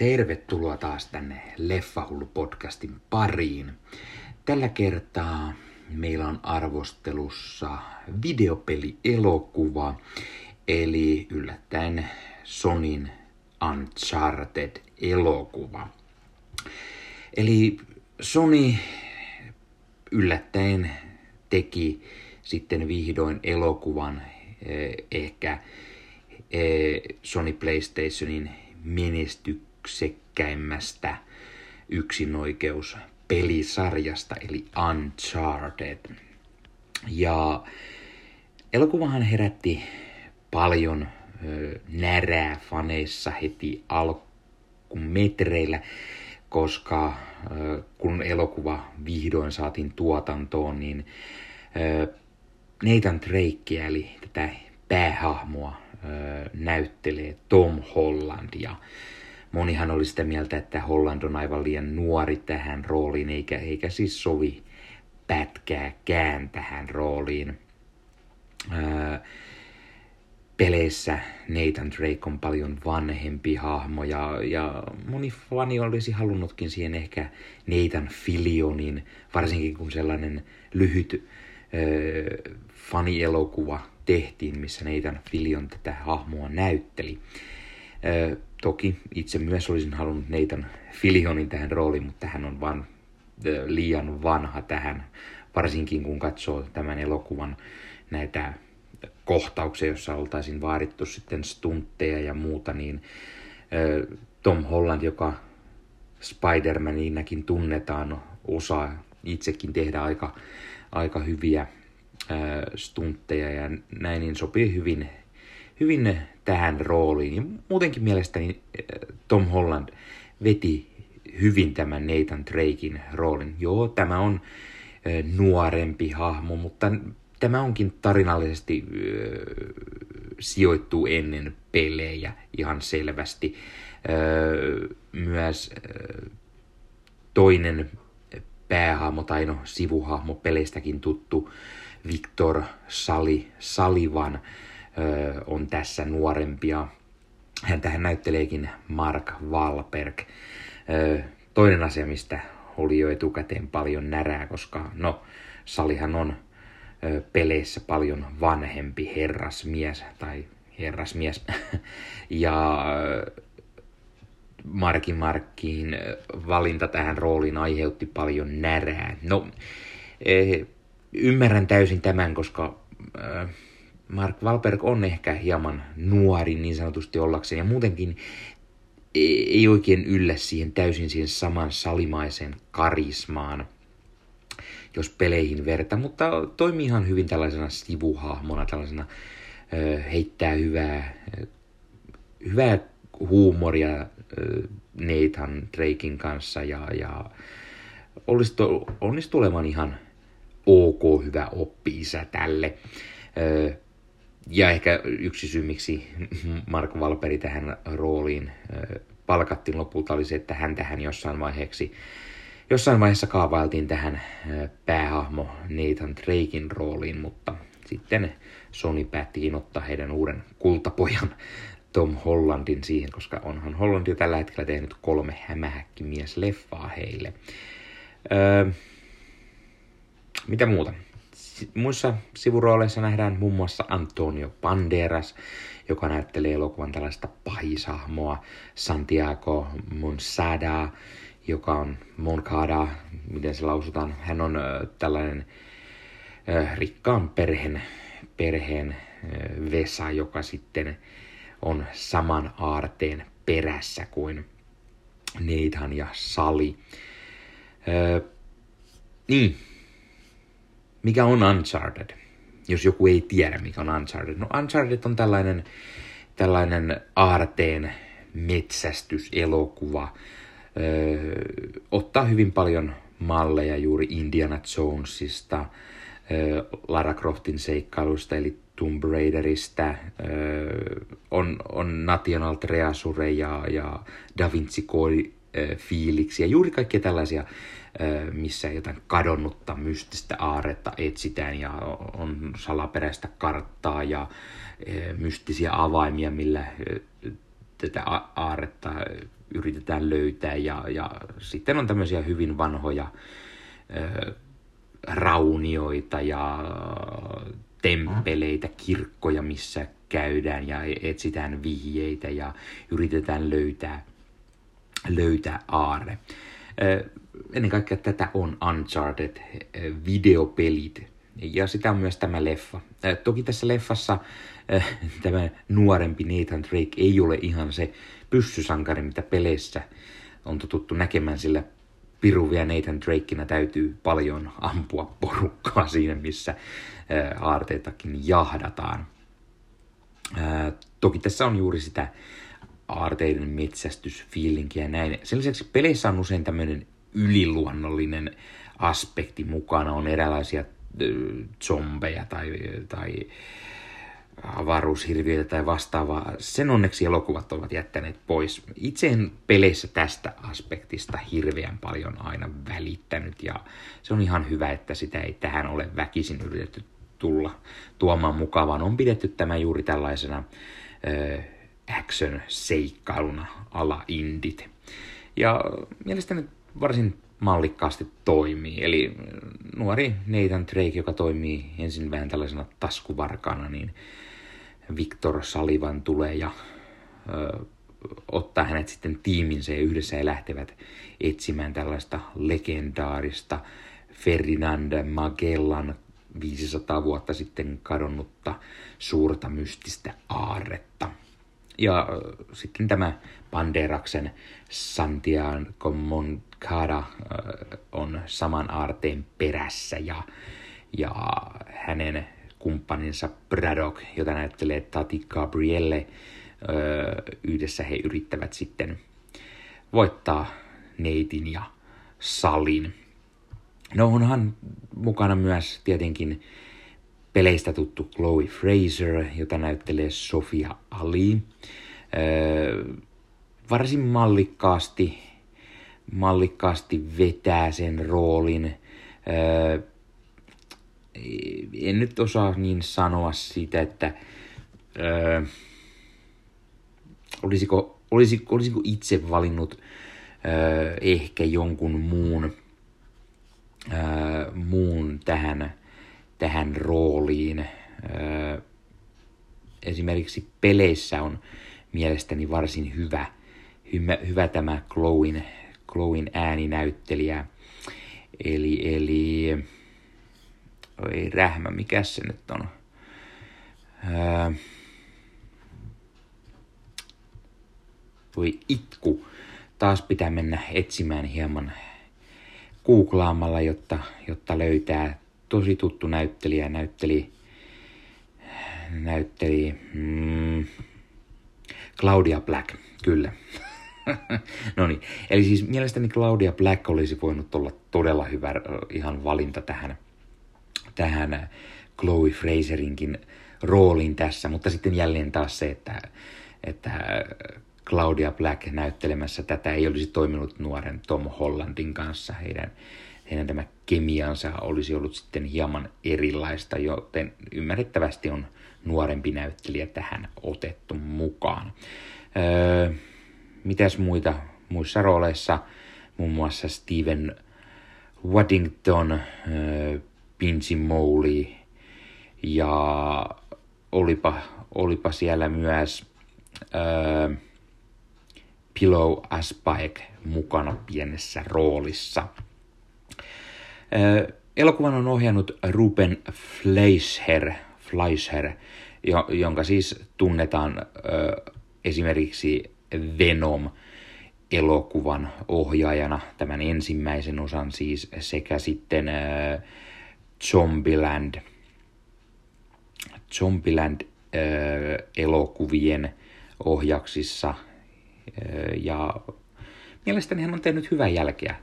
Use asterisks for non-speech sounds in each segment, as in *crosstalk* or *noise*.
Tervetuloa taas tänne Leffahullu-podcastin pariin. Tällä kertaa meillä on arvostelussa videopelielokuva, eli yllättäen Sonin Uncharted-elokuva. Eli Sony yllättäen teki sitten vihdoin elokuvan eh, ehkä eh, Sony PlayStationin menestyksekkäimmästä yksinoikeus pelisarjasta, eli Uncharted. Ja elokuvahan herätti paljon ö, närää faneissa heti alkumetreillä, koska ö, kun elokuva vihdoin saatiin tuotantoon, niin ö, Nathan Drake, eli tätä päähahmoa, näyttelee Tom Holland ja monihan oli sitä mieltä, että Holland on aivan liian nuori tähän rooliin eikä, eikä siis sovi pätkääkään tähän rooliin. peleissä Nathan Drake on paljon vanhempi hahmo ja, ja moni fani olisi halunnutkin siihen ehkä Nathan Fillionin, varsinkin kun sellainen lyhyt äh, fanielokuva tehtiin, missä Nathan Fillion tätä hahmoa näytteli. Toki itse myös olisin halunnut Nathan Fillionin tähän rooliin, mutta hän on vaan liian vanha tähän, varsinkin kun katsoo tämän elokuvan näitä kohtauksia, jossa oltaisiin vaadittu sitten stuntteja ja muuta, niin Tom Holland, joka Spider-Maninakin tunnetaan, osaa itsekin tehdä aika, aika hyviä stuntteja ja näin, niin sopii hyvin, hyvin tähän rooliin. Muutenkin mielestäni Tom Holland veti hyvin tämän Nathan Drakein roolin. Joo, tämä on nuorempi hahmo, mutta tämä onkin tarinallisesti sijoittuu ennen pelejä ihan selvästi. Myös toinen päähahmo tai no sivuhahmo peleistäkin tuttu Victor Sali, Salivan on tässä nuorempia. Hän tähän näytteleekin Mark Wahlberg. Toinen asia, mistä oli jo etukäteen paljon närää, koska no, Salihan on peleissä paljon vanhempi herrasmies tai herrasmies. *laughs* ja Markin Markkiin valinta tähän rooliin aiheutti paljon närää. No, eh, ymmärrän täysin tämän, koska Mark Wahlberg on ehkä hieman nuori niin sanotusti ollakseen ja muutenkin ei oikein yllä siihen täysin siihen saman salimaisen karismaan, jos peleihin verta, mutta toimii ihan hyvin tällaisena sivuhahmona, tällaisena heittää hyvää, hyvää huumoria Nathan Drakein kanssa ja, ja onnistuu olemaan ihan ok hyvä oppi-isä tälle. Ja ehkä yksi syy, miksi Mark Valperi tähän rooliin palkattiin lopulta oli se, että hän tähän jossain vaiheessa, jossain vaiheessa kaavailtiin tähän päähahmo Nathan Drakein rooliin, mutta sitten Sony päättikin ottaa heidän uuden kultapojan Tom Hollandin siihen, koska onhan Holland jo tällä hetkellä tehnyt kolme hämähäkkimies-leffaa heille. Öö, mitä muuta? Muissa sivurooleissa nähdään muun muassa Antonio Banderas, joka näyttelee elokuvan tällaista pahisahmoa, Santiago Monsada, joka on Moncada, miten se lausutaan. Hän on tällainen rikkaan perheen, perheen Vesa, joka sitten on saman aarteen perässä kuin Nathan ja Sali. Äh, niin, mikä on Uncharted? Jos joku ei tiedä, mikä on Uncharted. No Uncharted on tällainen, tällainen aarteen metsästyselokuva. Öö, ottaa hyvin paljon malleja juuri Indiana Jonesista, öö, Lara Croftin seikkailusta eli Tomb Raiderista, öö, on, on National Treasure ja, ja Da Vinci Code fiiliksi ja juuri kaikkia tällaisia missä jotain kadonnutta mystistä aaretta etsitään ja on salaperäistä karttaa ja mystisiä avaimia, millä tätä aaretta yritetään löytää ja, ja sitten on tämmöisiä hyvin vanhoja raunioita ja temppeleitä, kirkkoja, missä käydään ja etsitään vihjeitä ja yritetään löytää, löytää aarre. Ennen kaikkea tätä on Uncharted videopelit ja sitä on myös tämä leffa. Toki tässä leffassa tämä nuorempi Nathan Drake ei ole ihan se pyssysankari, mitä peleissä on totuttu näkemään, sillä piruvia Nathan Drakeina täytyy paljon ampua porukkaa siinä, missä aarteitakin jahdataan. Toki tässä on juuri sitä aarteiden metsästysfiilinkiä ja näin. Sen lisäksi peleissä on usein tämmöinen yliluonnollinen aspekti mukana. On erilaisia zombeja tai, tai avaruushirviöitä tai vastaavaa. Sen onneksi elokuvat ovat jättäneet pois. Itse en peleissä tästä aspektista hirveän paljon aina välittänyt ja se on ihan hyvä, että sitä ei tähän ole väkisin yritetty tulla tuomaan mukaan, vaan on pidetty tämä juuri tällaisena äh, action-seikkailuna ala indit. Ja mielestäni varsin mallikkaasti toimii. Eli nuori Nathan Drake, joka toimii ensin vähän tällaisena taskuvarkana, niin Victor Salivan tulee ja ö, ottaa hänet sitten tiiminsä ja yhdessä he lähtevät etsimään tällaista legendaarista Ferdinand Magellan 500 vuotta sitten kadonnutta suurta mystistä aarretta. Ja sitten tämä Panderaksen Santiago Moncada on saman aarteen perässä ja, ja hänen kumppaninsa Braddock, jota näyttelee Tati Gabrielle, yhdessä he yrittävät sitten voittaa Neitin ja Salin. No onhan mukana myös tietenkin peleistä tuttu Chloe Fraser, jota näyttelee Sofia Ali. Öö, varsin mallikkaasti, mallikkaasti vetää sen roolin. Öö, en nyt osaa niin sanoa sitä, että öö, olisiko, olisiko, olisiko itse valinnut öö, ehkä jonkun muun, öö, muun tähän, tähän rooliin. Esimerkiksi peleissä on mielestäni varsin hyvä, hyvä, hyvä tämä Glowin, Glowin ääninäyttelijä. Eli, eli ei rähmä, mikä se nyt on? Voi itku. Taas pitää mennä etsimään hieman googlaamalla, jotta, jotta löytää tosi tuttu näyttelijä. Näytteli, näytteli mm, Claudia Black, kyllä. *laughs* no niin, eli siis mielestäni Claudia Black olisi voinut olla todella hyvä ihan valinta tähän – tähän Chloe Fraserinkin rooliin tässä, mutta sitten jälleen taas se, että, että Claudia Black näyttelemässä tätä ei olisi toiminut nuoren Tom Hollandin kanssa. Heidän, heidän tämä kemiansa olisi ollut sitten hieman erilaista, joten ymmärrettävästi on nuorempi näyttelijä tähän otettu mukaan. Öö, mitäs muita muissa rooleissa? Muun muassa Steven Waddington, öö, Pinsi Mouli ja olipa, olipa siellä myös äh, Pillow Aspike mukana pienessä roolissa. Äh, elokuvan on ohjannut Ruben Fleischer, Fleischer jo, jonka siis tunnetaan äh, esimerkiksi Venom elokuvan ohjaajana, tämän ensimmäisen osan siis, sekä sitten äh, Zombieland, Zombieland äh, elokuvien ohjaksissa äh, ja mielestäni hän on tehnyt hyvää jälkeä.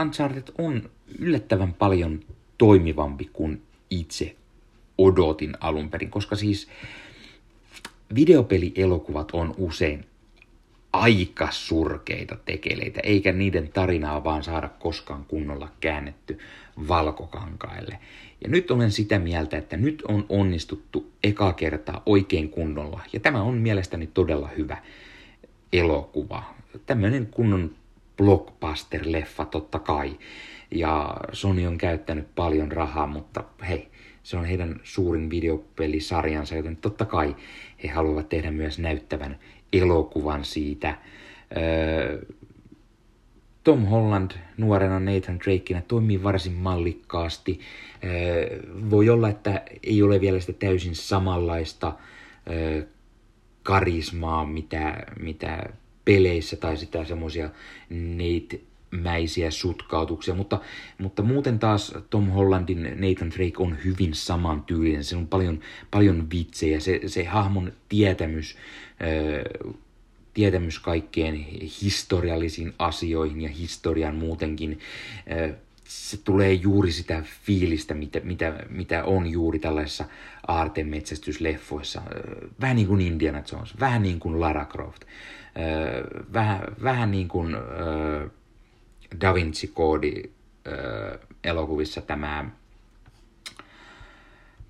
Uncharted on yllättävän paljon toimivampi kuin itse odotin alun perin, koska siis videopelielokuvat on usein aika surkeita tekeleitä, eikä niiden tarinaa vaan saada koskaan kunnolla käännetty valkokankaille. Ja nyt olen sitä mieltä, että nyt on onnistuttu eka kertaa oikein kunnolla. Ja tämä on mielestäni todella hyvä elokuva. tämmöinen kunnon blockbuster-leffa totta kai. Ja Sony on käyttänyt paljon rahaa, mutta hei, se on heidän suurin videopelisarjansa, joten totta kai he haluavat tehdä myös näyttävän elokuvan siitä. Öö, Tom Holland nuorena Nathan Drakeina toimii varsin mallikkaasti. Öö, voi olla, että ei ole vielä sitä täysin samanlaista öö, karismaa, mitä, mitä peleissä tai sitä semmoisia Nate mäisiä sutkautuksia, mutta, mutta muuten taas Tom Hollandin Nathan Drake on hyvin samantyylinen. Se on paljon, paljon vitsejä, se, se hahmon tietämys, äh, tietämys kaikkeen historiallisiin asioihin ja historian muutenkin, äh, se tulee juuri sitä fiilistä, mitä, mitä, mitä on juuri tällaisissa aartemetsästysleffoissa. Vähän niin kuin Indiana Jones, vähän niin kuin Lara Croft, vähän, vähän niin kuin Da Vinci Code elokuvissa tämä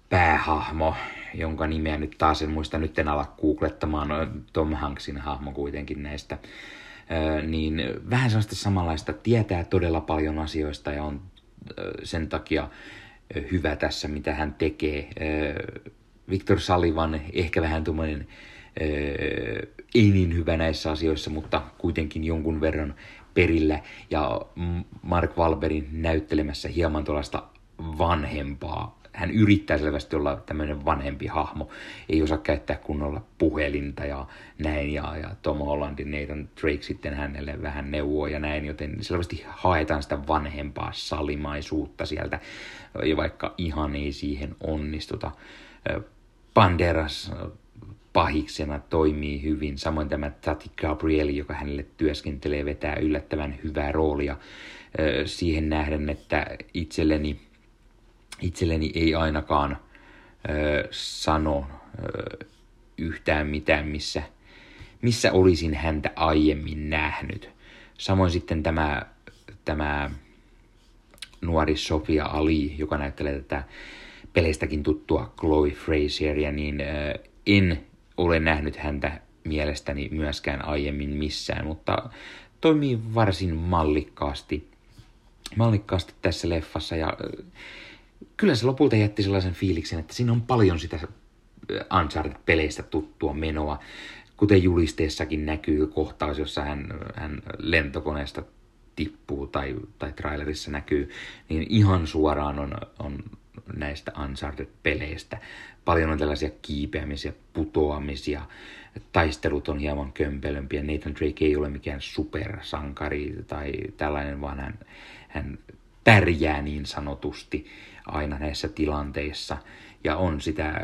päähahmo, jonka nimeä nyt taas en muista, nyt en ala googlettamaan, Tom Hanksin hahmo kuitenkin näistä, niin vähän sellaista samanlaista, tietää todella paljon asioista ja on sen takia hyvä tässä, mitä hän tekee. Victor Sullivan ehkä vähän tuommoinen ei niin hyvä näissä asioissa, mutta kuitenkin jonkun verran perillä ja Mark Wahlbergin näyttelemässä hieman tuollaista vanhempaa. Hän yrittää selvästi olla tämmöinen vanhempi hahmo, ei osaa käyttää kunnolla puhelinta ja näin, ja, ja Tom Hollandin Nathan Drake sitten hänelle vähän neuvoa ja näin, joten selvästi haetaan sitä vanhempaa salimaisuutta sieltä, ja vaikka ihan ei siihen onnistuta. Banderas pahiksena toimii hyvin. Samoin tämä Tati Gabrieli, joka hänelle työskentelee, vetää yllättävän hyvää roolia siihen nähden, että itselleni, itselleni ei ainakaan sano yhtään mitään, missä, missä olisin häntä aiemmin nähnyt. Samoin sitten tämä, tämä nuori Sofia Ali, joka näyttelee tätä peleistäkin tuttua Chloe Frazeria, niin en ole nähnyt häntä mielestäni myöskään aiemmin missään, mutta toimii varsin mallikkaasti, mallikkaasti tässä leffassa ja kyllä se lopulta jätti sellaisen fiiliksen, että siinä on paljon sitä Uncharted-peleistä tuttua menoa, kuten julisteessakin näkyy kohtaus, jossa hän, hän lentokoneesta tippuu tai, tai trailerissa näkyy, niin ihan suoraan on, on näistä Uncharted-peleistä. Paljon on tällaisia kiipeämisiä, putoamisia, taistelut on hieman kömpelömpiä. Nathan Drake ei ole mikään supersankari tai tällainen, vaan hän, hän pärjää niin sanotusti aina näissä tilanteissa. Ja on sitä äh,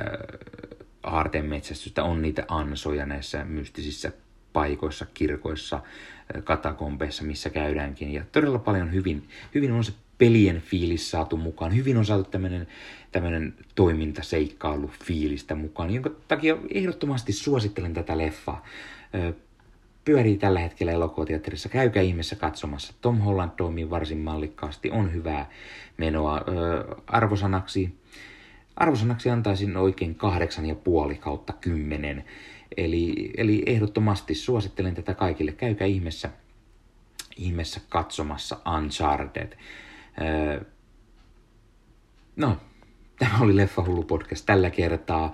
aartemetsästystä, on niitä ansoja näissä mystisissä paikoissa, kirkoissa, äh, katakompeissa, missä käydäänkin. Ja todella paljon hyvin, hyvin on se pelien fiilis saatu mukaan. Hyvin on saatu tämmöinen, tämmöinen toimintaseikkailu fiilistä mukaan, jonka takia ehdottomasti suosittelen tätä leffaa. Pyörii tällä hetkellä elokuvateatterissa. Käykää ihmeessä katsomassa. Tom Holland toimii varsin mallikkaasti, on hyvää menoa. Arvosanaksi, arvosanaksi antaisin oikein kahdeksan ja puoli kautta kymmenen. Eli, eli ehdottomasti suosittelen tätä kaikille. Käykää ihmeessä, ihmeessä katsomassa Uncharted. No, tämä oli Leffa Hullu podcast tällä kertaa.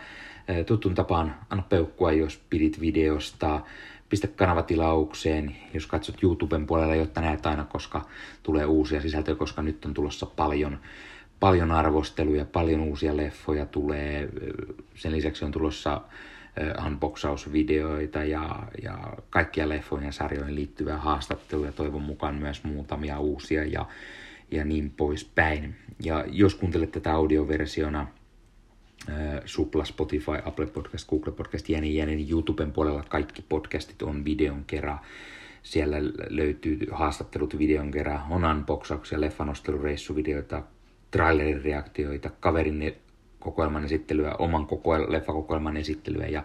Tutun tapaan anna peukkua, jos pidit videosta. Pistä kanavatilaukseen, jos katsot YouTuben puolella, jotta näet aina, koska tulee uusia sisältöjä, koska nyt on tulossa paljon, paljon arvosteluja, paljon uusia leffoja tulee. Sen lisäksi on tulossa unboxausvideoita ja, ja kaikkia leffoihin ja sarjoihin liittyviä haastatteluja, toivon mukaan myös muutamia uusia ja ja niin poispäin. Ja jos kuuntelet tätä audioversiona, Supla, Spotify, Apple Podcast, Google Podcast ja niin, niin YouTuben puolella kaikki podcastit on videon kerran. Siellä löytyy haastattelut videon kerran, on unboxauksia, leffanostelureissuvideoita, trailerin reaktioita, kaverin kokoelman esittelyä, oman kokoel- leffakokoelman esittelyä ja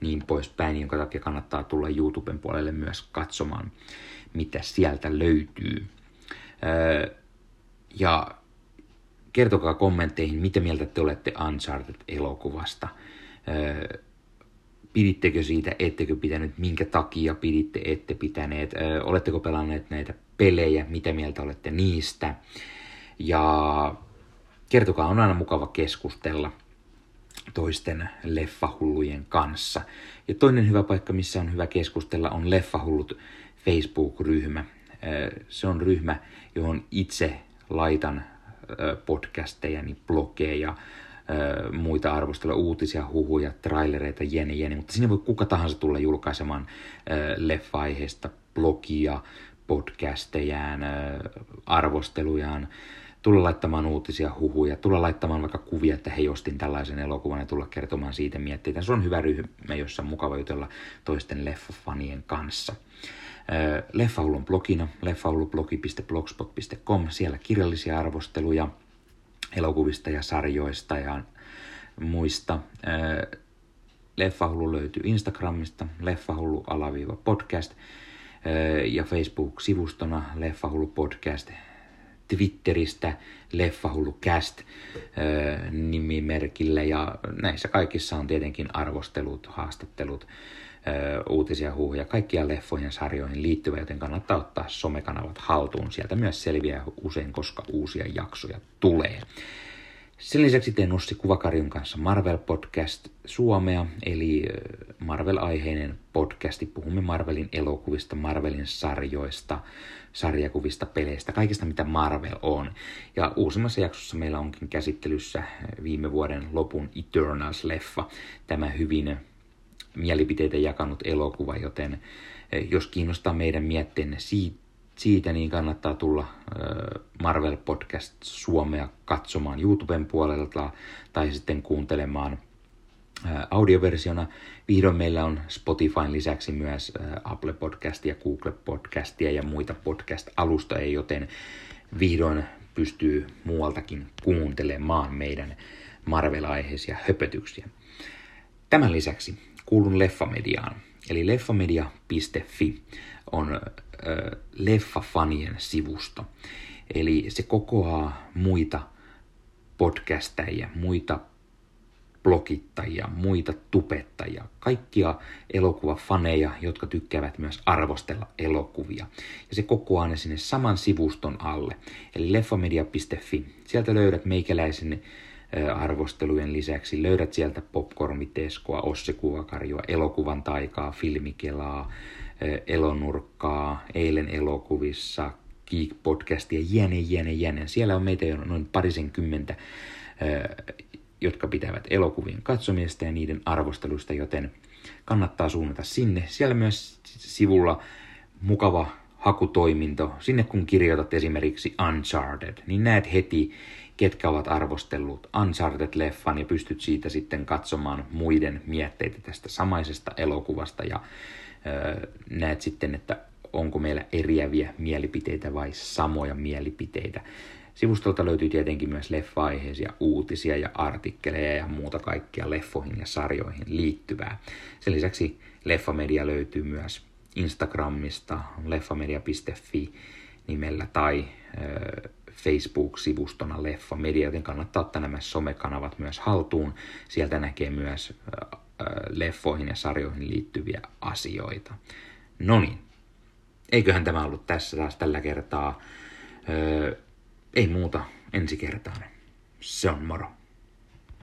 niin poispäin, jonka takia kannattaa tulla YouTuben puolelle myös katsomaan, mitä sieltä löytyy. Öö, ja kertokaa kommentteihin, mitä mieltä te olette Uncharted-elokuvasta. pidittekö siitä, ettekö pitänyt, minkä takia piditte, ette pitäneet, oletteko pelanneet näitä pelejä, mitä mieltä olette niistä. Ja kertokaa, on aina mukava keskustella toisten leffahullujen kanssa. Ja toinen hyvä paikka, missä on hyvä keskustella, on Leffahullut Facebook-ryhmä. Se on ryhmä, johon itse laitan podcasteja, niin blogeja, muita arvostella uutisia, huhuja, trailereita, jene, jene, mutta sinne voi kuka tahansa tulla julkaisemaan leffa-aiheesta blogia, podcastejaan, arvostelujaan, tulla laittamaan uutisia, huhuja, tulla laittamaan vaikka kuvia, että hei ostin tällaisen elokuvan ja tulla kertomaan siitä mietteitä. Se on hyvä ryhmä, jossa on mukava jutella toisten leffafanien kanssa. Leffahullun blogina, leffahullublogi.blogspot.com, siellä kirjallisia arvosteluja elokuvista ja sarjoista ja muista. Leffahullu löytyy Instagramista, leffahullu-podcast ja Facebook-sivustona Leffahullu podcast. Twitteristä Leffahullu Cast nimimerkillä. Ja näissä kaikissa on tietenkin arvostelut, haastattelut, uutisia, huhuja, kaikkia leffoihin ja sarjoihin liittyvä, joten kannattaa ottaa somekanavat haltuun. Sieltä myös selviää usein, koska uusia jaksoja tulee. Sen lisäksi teen Nussi Kuvakarjun kanssa Marvel Podcast Suomea, eli Marvel-aiheinen podcasti. Puhumme Marvelin elokuvista, Marvelin sarjoista, sarjakuvista, peleistä, kaikesta mitä Marvel on. Ja uusimmassa jaksossa meillä onkin käsittelyssä viime vuoden lopun Eternals-leffa, tämä hyvin mielipiteitä jakanut elokuva, joten jos kiinnostaa meidän mietteenne siitä, niin kannattaa tulla Marvel Podcast Suomea katsomaan YouTuben puolelta tai sitten kuuntelemaan audioversiona. Vihdoin meillä on Spotifyn lisäksi myös Apple Podcastia, Google Podcastia ja muita podcast-alustoja, joten vihdoin pystyy muualtakin kuuntelemaan meidän Marvel-aiheisia höpötyksiä. Tämän lisäksi kuulun Leffamediaan, eli leffamedia.fi on leffafanien sivusto. Eli se kokoaa muita podcastajia, muita blogittajia, muita tupettajia, kaikkia elokuvafaneja, jotka tykkäävät myös arvostella elokuvia. Ja se kokoaa ne sinne saman sivuston alle, eli leffamedia.fi. Sieltä löydät meikäläisen arvostelujen lisäksi löydät sieltä popcorniteskoa, ossekuvakarjoa, elokuvan taikaa, filmikelaa, elonurkkaa, eilen elokuvissa, Geek-podcastia, jene, jene, jene. Siellä on meitä jo noin parisen kymmentä, jotka pitävät elokuvien katsomista ja niiden arvostelusta, joten kannattaa suunnata sinne. Siellä myös sivulla mukava hakutoiminto. Sinne kun kirjoitat esimerkiksi Uncharted, niin näet heti, ketkä ovat arvostellut Uncharted-leffan ja pystyt siitä sitten katsomaan muiden mietteitä tästä samaisesta elokuvasta ja näet sitten, että onko meillä eriäviä mielipiteitä vai samoja mielipiteitä. Sivustolta löytyy tietenkin myös leffa-aiheisia uutisia ja artikkeleja ja muuta kaikkia leffoihin ja sarjoihin liittyvää. Sen lisäksi Leffamedia löytyy myös Instagramista, leffamedia.fi nimellä tai Facebook-sivustona Leffamedia, joten kannattaa ottaa nämä somekanavat myös haltuun. Sieltä näkee myös leffoihin ja sarjoihin liittyviä asioita. No niin, eiköhän tämä ollut tässä taas tällä kertaa. Öö, ei muuta ensi kertaan. Se on moro.